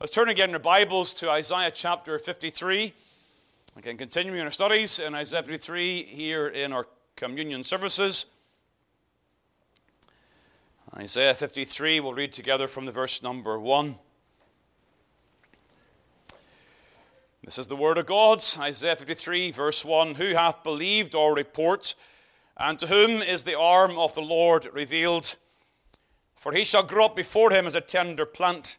Let's turn again your Bibles to Isaiah chapter 53. Again, continuing our studies in Isaiah 53 here in our communion services. Isaiah 53, we'll read together from the verse number 1. This is the word of God, Isaiah 53, verse 1. Who hath believed our report, and to whom is the arm of the Lord revealed? For he shall grow up before him as a tender plant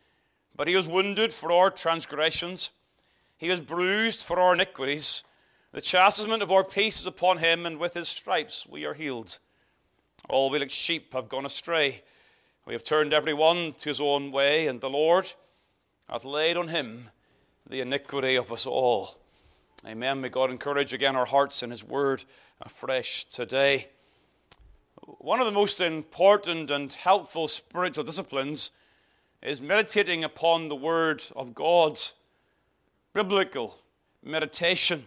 But he was wounded for our transgressions, he was bruised for our iniquities. The chastisement of our peace is upon him, and with his stripes we are healed. All we like sheep have gone astray. We have turned every one to his own way, and the Lord hath laid on him the iniquity of us all. Amen. May God encourage again our hearts in his word afresh today. One of the most important and helpful spiritual disciplines is meditating upon the Word of God. Biblical meditation.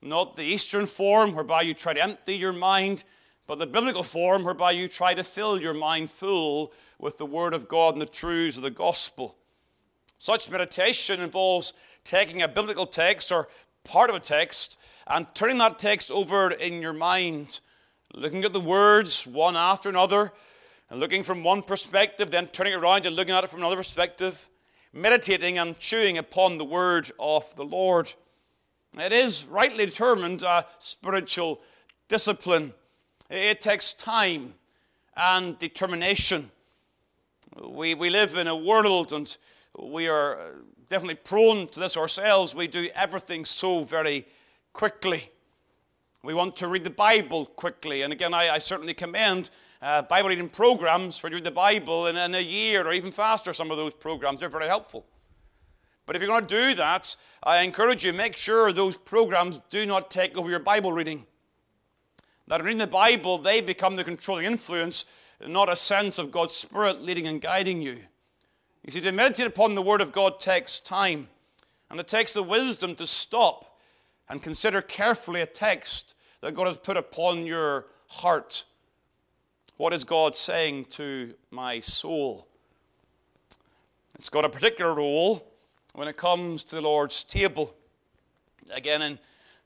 Not the Eastern form whereby you try to empty your mind, but the biblical form whereby you try to fill your mind full with the Word of God and the truths of the gospel. Such meditation involves taking a biblical text or part of a text and turning that text over in your mind, looking at the words one after another, and looking from one perspective, then turning around and looking at it from another perspective, meditating and chewing upon the word of the Lord. It is rightly determined a spiritual discipline. It takes time and determination. We, we live in a world, and we are definitely prone to this ourselves. We do everything so very quickly. We want to read the Bible quickly. And again, I, I certainly commend uh, Bible reading programs for reading the Bible in, in a year or even faster. Some of those programs are very helpful. But if you're going to do that, I encourage you make sure those programs do not take over your Bible reading. That reading the Bible, they become the controlling influence, not a sense of God's Spirit leading and guiding you. You see, to meditate upon the Word of God takes time, and it takes the wisdom to stop and consider carefully a text that God has put upon your heart. What is God saying to my soul? It's got a particular role when it comes to the Lord's table. Again, in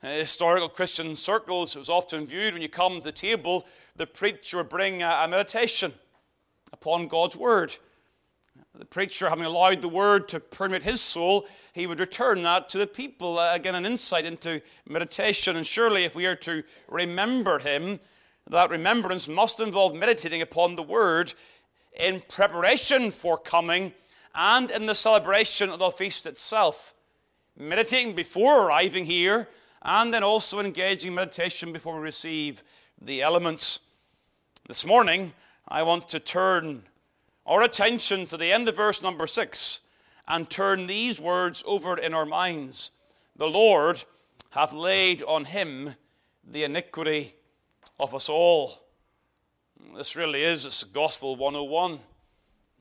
uh, historical Christian circles, it was often viewed when you come to the table, the preacher would bring a, meditation upon God's word. The preacher, having allowed the word to permeate his soul, he would return that to the people. Uh, again, an insight into meditation. And surely, if we are to remember him, that remembrance must involve meditating upon the word in preparation for coming and in the celebration of the feast itself. Meditating before arriving here, and then also engaging meditation before we receive the elements. This morning, I want to turn our attention to the end of verse number six and turn these words over in our minds. The Lord hath laid on him the iniquity of us all. This really is it's Gospel 101.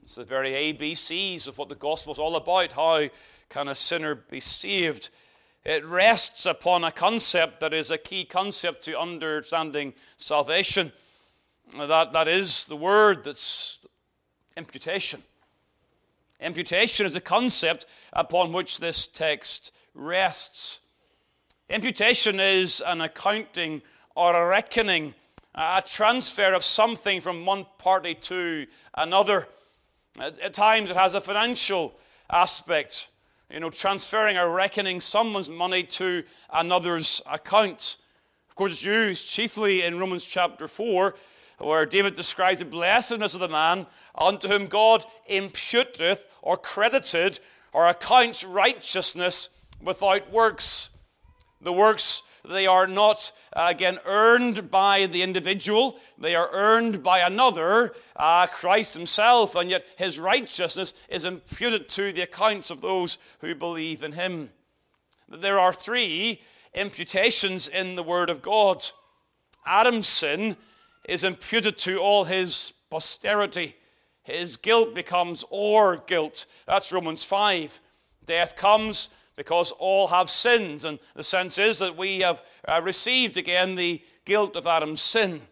It's the very ABCs of what the gospel is all about. How can a sinner be saved? It rests upon a concept that is a key concept to understanding salvation. That, that is the word that's imputation. Imputation is a concept upon which this text rests. Imputation is an accounting or a reckoning, a transfer of something from one party to another. At times it has a financial aspect, you know, transferring or reckoning someone's money to another's account. Of course, it's used chiefly in Romans chapter 4, where David describes the blessedness of the man unto whom God imputeth or credited or accounts righteousness without works. The works they are not, uh, again, earned by the individual. They are earned by another, uh, Christ himself, and yet his righteousness is imputed to the accounts of those who believe in him. There are three imputations in the Word of God. Adam's sin is imputed to all his posterity. His guilt becomes our guilt. That's Romans 5. Death comes because all have sinned. And the sense is that we have uh, received again the guilt of Adam's sin.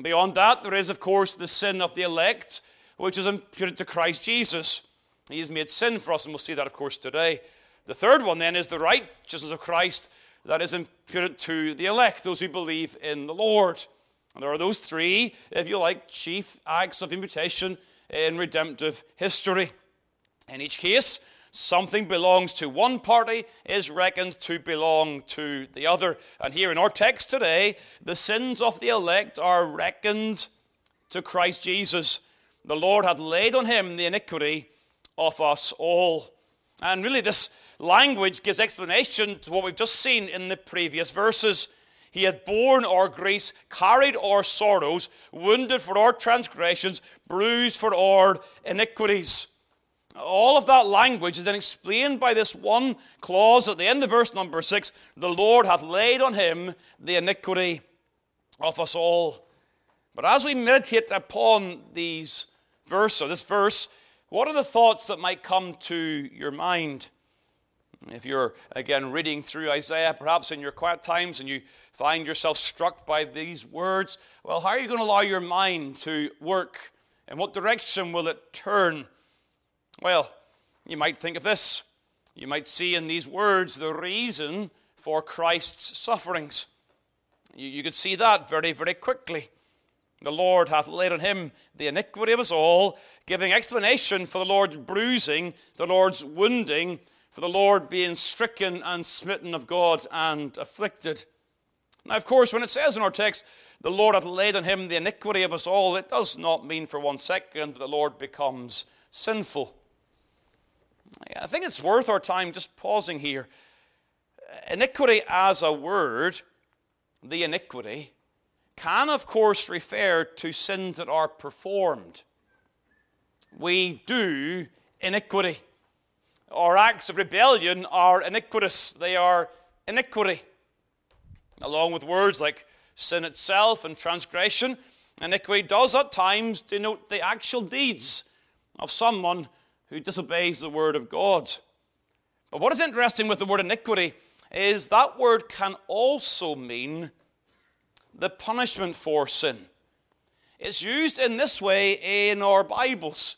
Beyond that, there is, of course, the sin of the elect, which is imputed to Christ Jesus. He has made sin for us, and we'll see that, of course, today. The third one, then, is the righteousness of Christ that is imputed to the elect, those who believe in the Lord. And there are those three, if you like, chief acts of imputation in redemptive history. In each case, something belongs to one party is reckoned to belong to the other. And here in our text today, the sins of the elect are reckoned to Christ Jesus. The Lord hath laid on him the iniquity of us all. And really, this language gives explanation to what we've just seen in the previous verses. He hath borne our griefs, carried our sorrows, wounded for our transgressions, bruised for our iniquities. All of that language is then explained by this one clause at the end of verse number six the Lord hath laid on him the iniquity of us all. But as we meditate upon these verse or this verse, what are the thoughts that might come to your mind? If you're again reading through Isaiah, perhaps in your quiet times, and you find yourself struck by these words, well, how are you going to allow your mind to work? In what direction will it turn? Well, you might think of this. You might see in these words the reason for Christ's sufferings. You, you could see that very, very quickly. The Lord hath laid on him the iniquity of us all, giving explanation for the Lord's bruising, the Lord's wounding, for the Lord being stricken and smitten of God and afflicted. Now, of course, when it says in our text, the Lord hath laid on him the iniquity of us all, it does not mean for one second that the Lord becomes sinful. I think it's worth our time just pausing here. Iniquity as a word, the iniquity, can of course refer to sins that are performed. We do iniquity. Our acts of rebellion are iniquitous, they are iniquity. Along with words like sin itself and transgression, iniquity does at times denote the actual deeds of someone who disobeys the word of God. But what is interesting with the word iniquity is that word can also mean the punishment for sin. It's used in this way in our Bibles.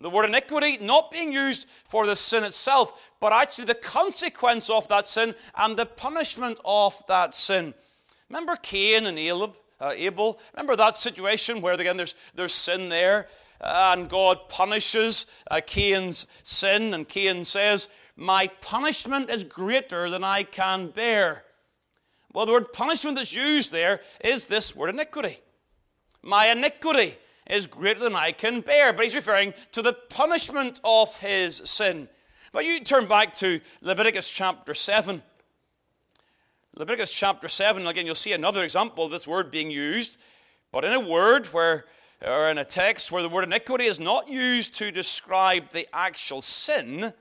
The word iniquity not being used for the sin itself, but actually the consequence of that sin and the punishment of that sin. Remember Cain and Abel? Uh, Abel? Remember that situation where again there's, there's sin there, and God punishes uh, Cain's sin, and Cain says, My punishment is greater than I can bear. Well, the word punishment that's used there is this word iniquity. My iniquity is greater than I can bear. But he's referring to the punishment of his sin. But you turn back to Leviticus chapter 7. Leviticus chapter 7, again, you'll see another example of this word being used, but in a word where, or in a text where the word iniquity is not used to describe the actual sin,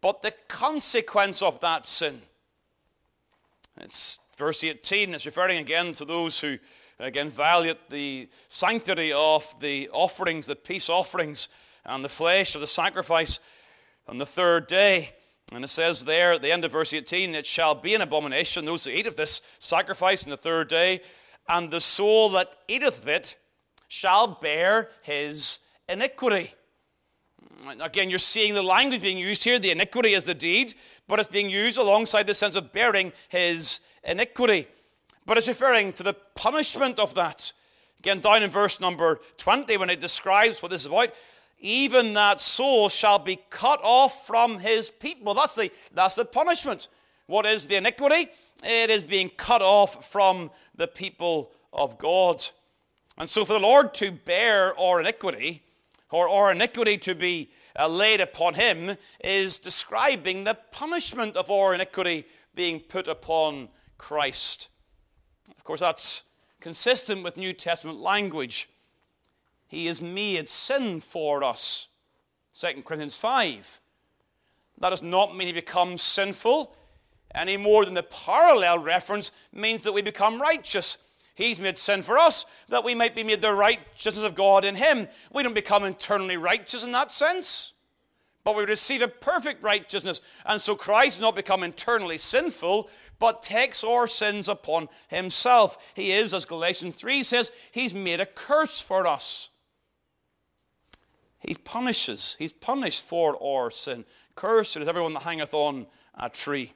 but the consequence of that sin. It's verse 18, it's referring again to those who again violate the sanctity of the offerings, the peace offerings, and the flesh of the sacrifice on the third day. And it says there at the end of verse 18, it shall be an abomination, those who eat of this sacrifice on the third day, and the soul that eateth of it shall bear his iniquity. Again, you're seeing the language being used here. The iniquity is the deed, but it's being used alongside the sense of bearing his iniquity but it's referring to the punishment of that. Again, down in verse number 20, when it describes what this is about, even that soul shall be cut off from his people. That's the, that's the punishment. What is the iniquity? It is being cut off from the people of God. And so, for the Lord to bear our iniquity, or our iniquity to be uh, laid upon him, is describing the punishment of our iniquity being put upon Christ. Of course, that's consistent with New Testament language. He is made sin for us. 2 Corinthians 5. That does not mean he becomes sinful any more than the parallel reference means that we become righteous. He's made sin for us that we might be made the righteousness of God in him. We don't become internally righteous in that sense, but we receive a perfect righteousness. And so Christ does not become internally sinful, but takes our sins upon himself. He is, as Galatians 3 says, he's made a curse for us. He punishes, he's punished for our sin. Cursed is everyone that hangeth on a tree.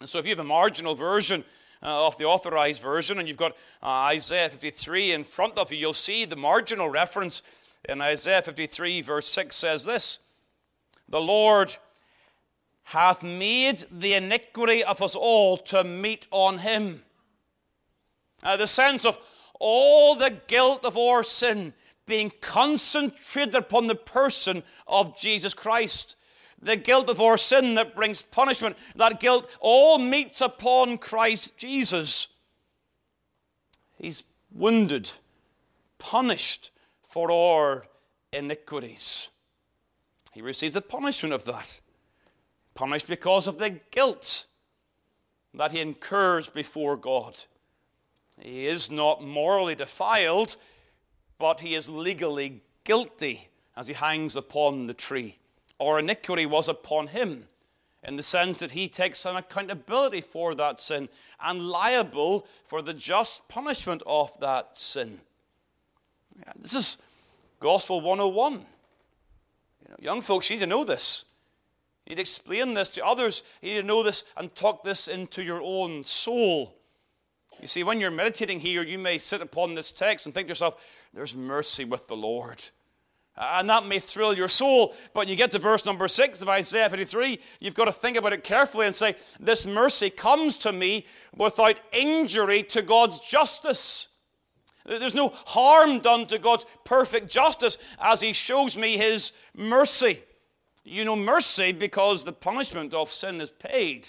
And so if you have a marginal version uh, of the authorized version and you've got uh, Isaiah 53 in front of you, you'll see the marginal reference in Isaiah 53, verse 6 says this The Lord hath made the iniquity of us all to meet on him. Uh, the sense of all the guilt of our sin being concentrated upon the person of Jesus Christ the guilt of our sin that brings punishment, that guilt all meets upon Christ Jesus. He's wounded, punished for our iniquities. He receives the punishment of that. Punished because of the guilt that he incurs before God. He is not morally defiled, but he is legally guilty as he hangs upon the tree or iniquity was upon him, in the sense that he takes an accountability for that sin and liable for the just punishment of that sin. This is Gospel 101. You know, young folks, you need to know this. You need to explain this to others. You need to know this and talk this into your own soul. You see, when you're meditating here, you may sit upon this text and think to yourself, there's mercy with the Lord. Uh, and that may thrill your soul, but you get to verse number six of Isaiah 53, you've got to think about it carefully and say, This mercy comes to me without injury to God's justice. There's no harm done to God's perfect justice as He shows me His mercy. You know, mercy because the punishment of sin is paid,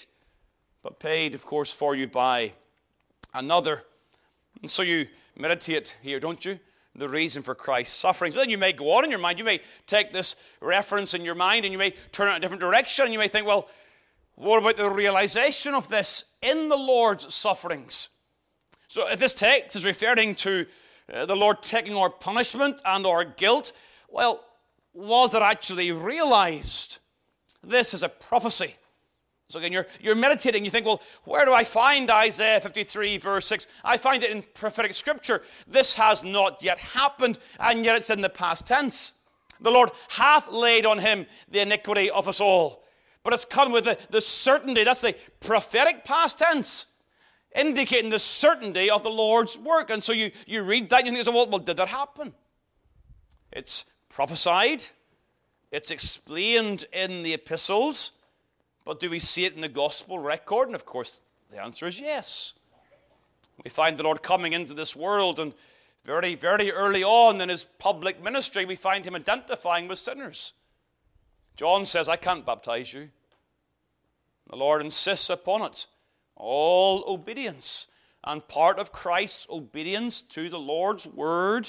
but paid, of course, for you by another. And so you meditate here, don't you? The reason for Christ's sufferings. But then you may go on in your mind, you may take this reference in your mind and you may turn it in a different direction and you may think, well, what about the realization of this in the Lord's sufferings? So if this text is referring to uh, the Lord taking our punishment and our guilt, well, was it actually realized? This is a prophecy. So again, you're, you're meditating, you think, well, where do I find Isaiah 53, verse 6? I find it in prophetic scripture. This has not yet happened, and yet it's in the past tense. The Lord hath laid on him the iniquity of us all. But it's come with the, the certainty, that's the prophetic past tense, indicating the certainty of the Lord's work. And so you, you read that and you think, well, well, did that happen? It's prophesied, it's explained in the epistles. But do we see it in the gospel record? And of course, the answer is yes. We find the Lord coming into this world, and very, very early on in his public ministry, we find him identifying with sinners. John says, I can't baptize you. The Lord insists upon it. All obedience. And part of Christ's obedience to the Lord's word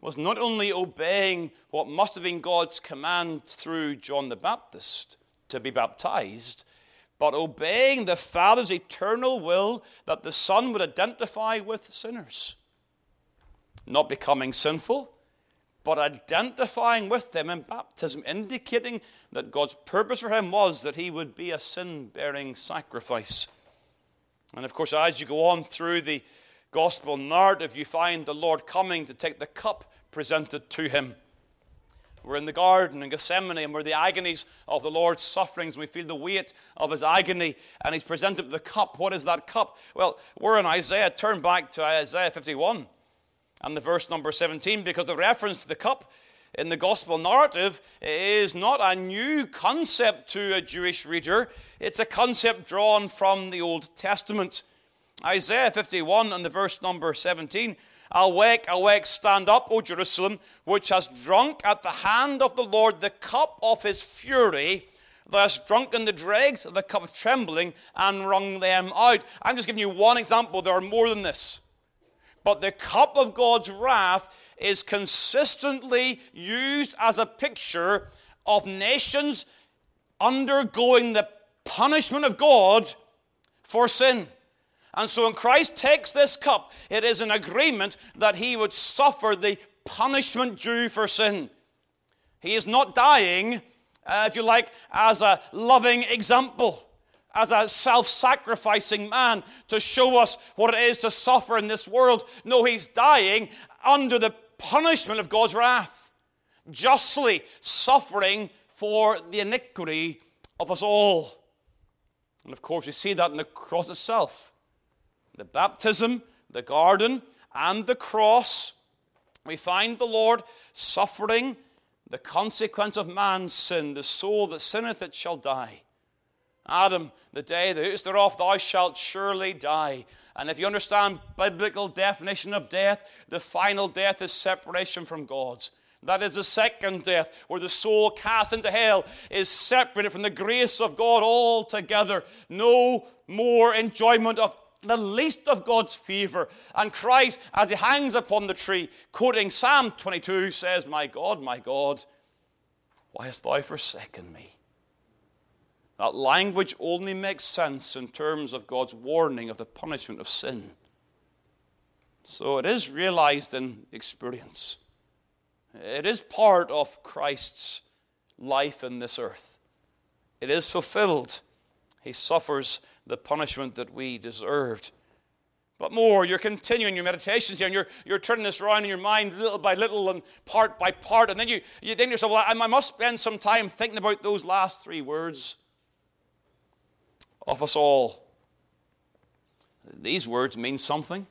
was not only obeying what must have been God's command through John the Baptist, to be baptized, but obeying the Father's eternal will that the Son would identify with sinners. Not becoming sinful, but identifying with them in baptism, indicating that God's purpose for him was that he would be a sin bearing sacrifice. And of course, as you go on through the gospel narrative, you find the Lord coming to take the cup presented to him. We're in the garden in Gethsemane and we're the agonies of the Lord's sufferings. We feel the weight of his agony and he's presented the cup. What is that cup? Well, we're in Isaiah. Turn back to Isaiah 51 and the verse number 17 because the reference to the cup in the gospel narrative is not a new concept to a Jewish reader, it's a concept drawn from the Old Testament. Isaiah 51 and the verse number 17 Awake, awake, stand up, O Jerusalem, which has drunk at the hand of the Lord the cup of his fury. Thou hast drunken the dregs of the cup of trembling and wrung them out. I'm just giving you one example. There are more than this. But the cup of God's wrath is consistently used as a picture of nations undergoing the punishment of God for sin. And so when Christ takes this cup, it is an agreement that he would suffer the punishment due for sin. He is not dying, uh, if you like, as a loving example, as a self sacrificing man to show us what it is to suffer in this world. No, he's dying under the punishment of God's wrath, justly suffering for the iniquity of us all. And of course, we see that in the cross itself. The baptism, the garden, and the cross, we find the Lord suffering the consequence of man's sin. The soul that sinneth, it shall die. Adam, the day thou eatest thereof, thou shalt surely die. And if you understand biblical definition of death, the final death is separation from God. That is the second death, where the soul cast into hell is separated from the grace of God altogether. No more enjoyment of the least of God's favor. And Christ, as he hangs upon the tree, quoting Psalm 22, says, My God, my God, why hast thou forsaken me? That language only makes sense in terms of God's warning of the punishment of sin. So it is realized in experience. It is part of Christ's life in this earth. It is fulfilled. He suffers the punishment that we deserved. But more, you're continuing your meditations here, and you're, you're turning this around in your mind little by little and part by part. And then you, you think to yourself, well, I, I must spend some time thinking about those last three words of us all. These words mean something.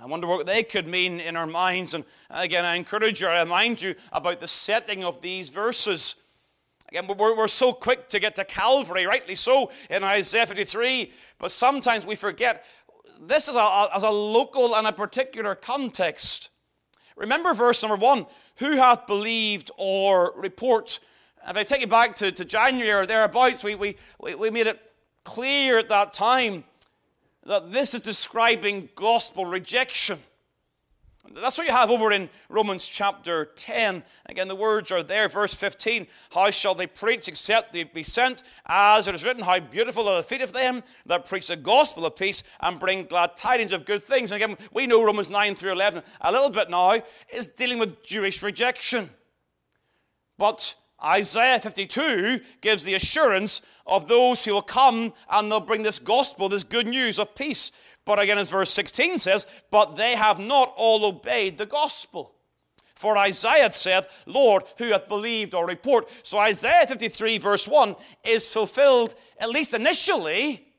I wonder what they could mean in our minds. And again, I encourage you, I remind you about the setting of these verses. Again, we're, we're so quick to get to Calvary, rightly so, in Isaiah 53, but sometimes we forget this is a, as a local and a particular context. Remember verse number one who hath believed or report? If I take you back to, to January or thereabouts, we, we, we made it clear at that time that this is describing gospel rejection. That's what you have over in Romans chapter 10. Again, the words are there, verse 15. How shall they preach except they be sent? As it is written, How beautiful are the feet of them that preach the gospel of peace and bring glad tidings of good things. And again, we know Romans 9 through 11 a little bit now is dealing with Jewish rejection. But Isaiah 52 gives the assurance of those who will come and they'll bring this gospel, this good news of peace. But again, as verse 16 says, but they have not all obeyed the gospel. For Isaiah saith, Lord, who hath believed our report? So Isaiah 53, verse 1, is fulfilled, at least initially,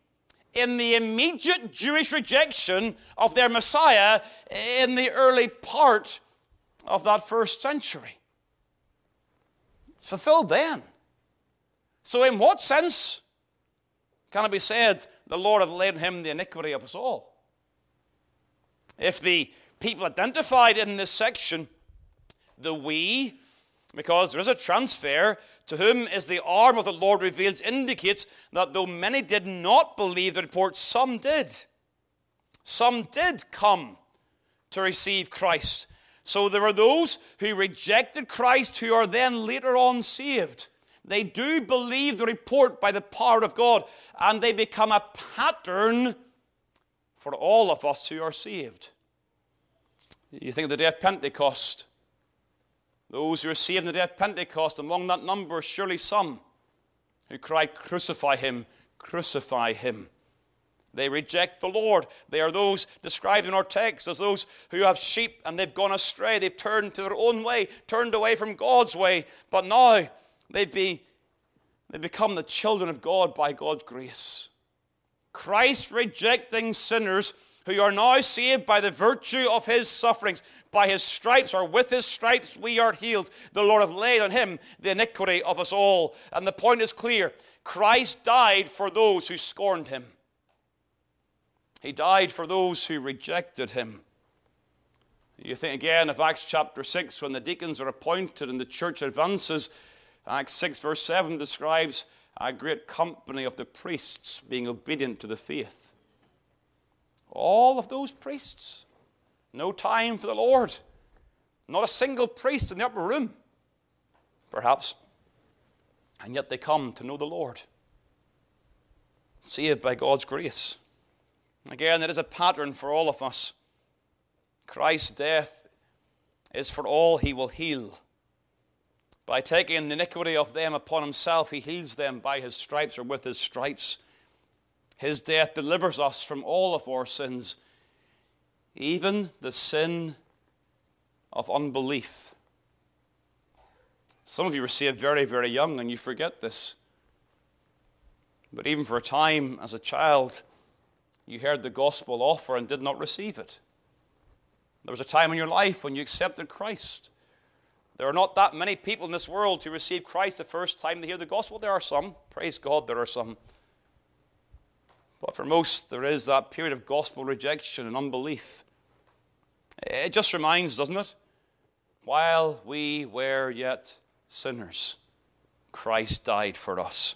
in the immediate Jewish rejection of their Messiah in the early part of that first century It's fulfilled then. So, in what sense can it be said the Lord hath laid on him the iniquity of us all? If the people identified in this section, the we, because there is a transfer, to whom is the arm of the Lord revealed, indicates that though many did not believe the report, some did. Some did come to receive Christ. So there are those who rejected Christ who are then later on saved. They do believe the report by the power of God, and they become a pattern for all of us who are saved. You think of the day of Pentecost. Those who are saved in the day of Pentecost, among that number, surely some who cried, Crucify him, crucify him. They reject the Lord. They are those described in our text as those who have sheep and they've gone astray. They've turned to their own way, turned away from God's way. But now they've be, they become the children of God by God's grace. Christ rejecting sinners who are now saved by the virtue of his sufferings. By his stripes, or with his stripes, we are healed. The Lord hath laid on him the iniquity of us all. And the point is clear Christ died for those who scorned him. He died for those who rejected him. You think again of Acts chapter 6 when the deacons are appointed and the church advances. Acts 6, verse 7 describes a great company of the priests being obedient to the faith. All of those priests, no time for the Lord, not a single priest in the upper room, perhaps, and yet they come to know the Lord, saved by God's grace. Again, it is a pattern for all of us. Christ's death is for all he will heal. By taking the iniquity of them upon himself, he heals them by his stripes or with his stripes. His death delivers us from all of our sins, even the sin of unbelief. Some of you were saved very, very young and you forget this. But even for a time as a child, you heard the gospel offer and did not receive it. There was a time in your life when you accepted Christ. There are not that many people in this world who receive Christ the first time they hear the gospel. There are some. Praise God, there are some. But for most, there is that period of gospel rejection and unbelief. It just reminds, doesn't it? While we were yet sinners, Christ died for us.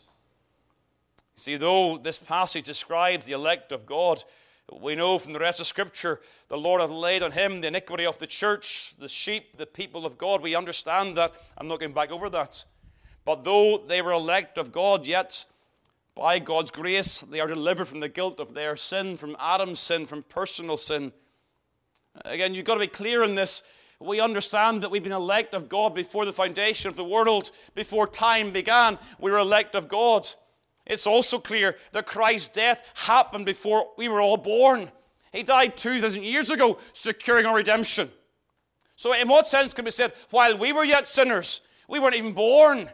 See, though this passage describes the elect of God, we know from the rest of Scripture the Lord hath laid on him the iniquity of the church, the sheep, the people of God. We understand that. I'm not going back over that. But though they were elect of God, yet by God's grace they are delivered from the guilt of their sin, from Adam's sin, from personal sin. Again, you've got to be clear in this. We understand that we've been elect of God before the foundation of the world, before time began. We were elect of God. It's also clear that Christ's death happened before we were all born. He died 2,000 years ago, securing our redemption. So, in what sense can be said, while we were yet sinners, we weren't even born?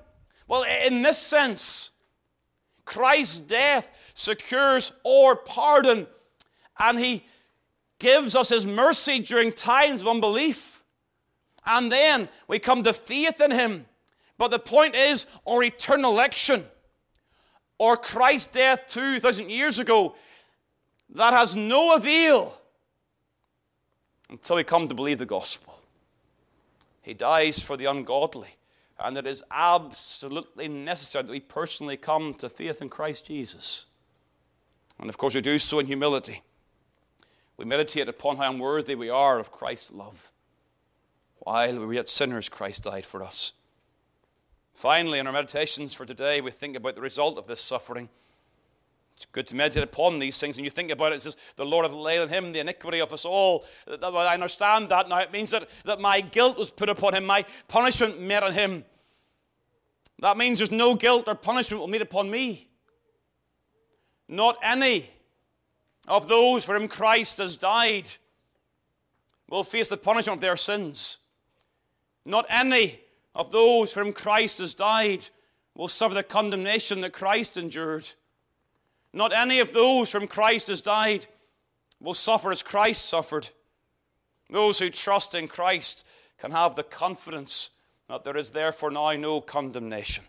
Well, in this sense, Christ's death secures our pardon and He gives us His mercy during times of unbelief. And then we come to faith in Him. But the point is, our eternal election or Christ's death 2,000 years ago, that has no avail until we come to believe the gospel. He dies for the ungodly, and it is absolutely necessary that we personally come to faith in Christ Jesus. And of course, we do so in humility. We meditate upon how unworthy we are of Christ's love. While we were yet sinners, Christ died for us. Finally, in our meditations for today, we think about the result of this suffering. It's good to meditate upon these things. And you think about it, it says, The Lord hath laid on him the iniquity of us all. I understand that now. It means that, that my guilt was put upon him, my punishment met on him. That means there's no guilt or punishment will meet upon me. Not any of those for whom Christ has died will face the punishment of their sins. Not any of those for whom Christ has died will suffer the condemnation that Christ endured. Not any of those from Christ has died will suffer as Christ suffered. Those who trust in Christ can have the confidence that there is therefore now no condemnation.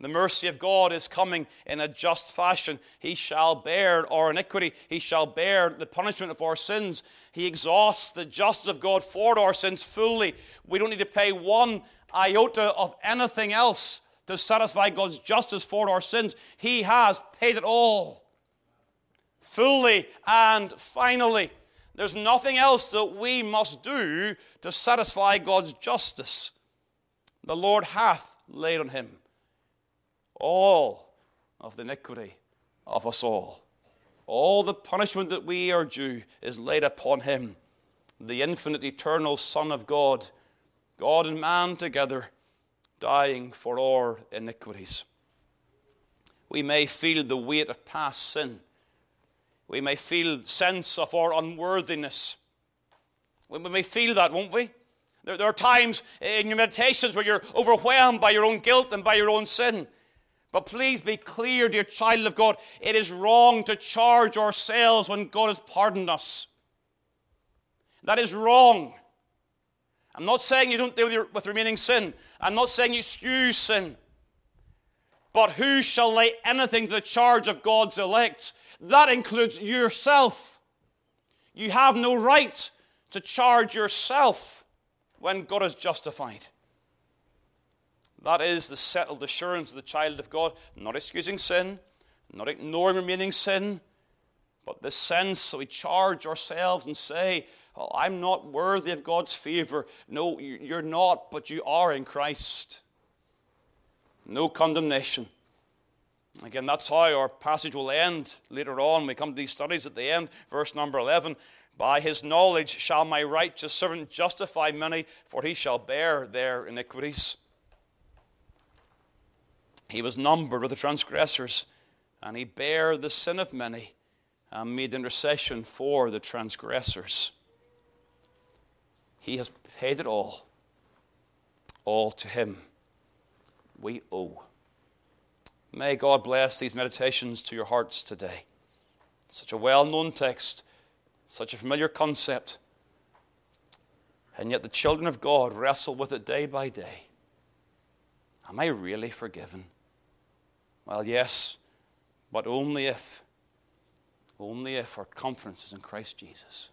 The mercy of God is coming in a just fashion. He shall bear our iniquity. He shall bear the punishment of our sins. He exhausts the justice of God for our sins fully. We don't need to pay one iota of anything else to satisfy God's justice for our sins. He has paid it all. Fully and finally. There's nothing else that we must do to satisfy God's justice. The Lord hath laid on him all of the iniquity of us all. All the punishment that we are due is laid upon him, the infinite, eternal Son of God God and man together, dying for our iniquities. We may feel the weight of past sin. We may feel the sense of our unworthiness. We may feel that, won't we? There, are times in your meditations where you're overwhelmed by your own guilt and by your own sin. But please be clear, dear child of God, it is wrong to charge ourselves when God has pardoned us. That is wrong. I'm not saying you don't deal with, your, with remaining sin. I'm not saying you excuse sin. But who shall lay anything to the charge of God's elect? That includes yourself. You have no right to charge yourself when God is justified. That is the settled assurance of the child of God, not excusing sin, not ignoring remaining sin, but the sense that we charge ourselves and say, oh, I'm not worthy of God's favor. No, you're not, but you are in Christ. No condemnation. Again, that's how our passage will end later on. We come to these studies at the end, verse number 11. By his knowledge shall my righteous servant justify many, for he shall bear their iniquities. He was numbered with the transgressors, and he bare the sin of many, and made intercession for the transgressors. He has paid it all. All to him we owe. May God bless these meditations to your hearts today. Such a well known text, such a familiar concept, and yet the children of God wrestle with it day by day. Am I really forgiven? Well, yes, but only if, only if our confidence is in Christ Jesus.